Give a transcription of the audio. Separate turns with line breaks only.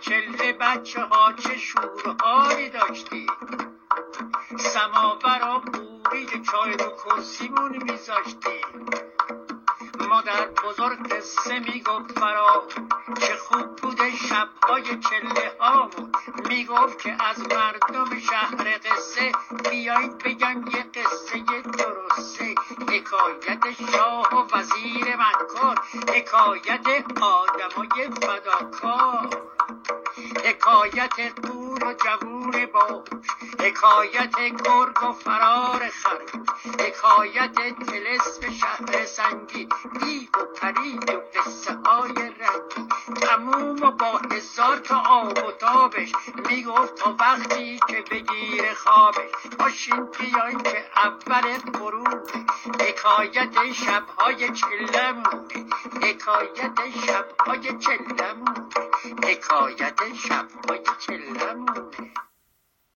چله بچه ها چه شورهایی داشتی. سماور و بوری چای رو کرسیمون میذاشتی. مادر بزرگ قصه می‌گفت فرا چه خوب بوده شبهای چله هامون می‌گفت که از مردم شهر قصه بیایید بگم یه قصه درسته. حکایت شاه و وزیر حکایت آدمای فداکار. حکایت قول و جوون باش حکایت گرگ و فرار خرگوش حکایت تلسم شهر سنگی. دیو و پری و قصه های رنگی. تموم و با هزار تا آب و تابش. می‌گفت تا وقتی که بگیر خوابش. باشین بیاین که اول غروب حکایت شبهای چلمونه حکایت شبهای چلمونه حکایت شبهای چلمونه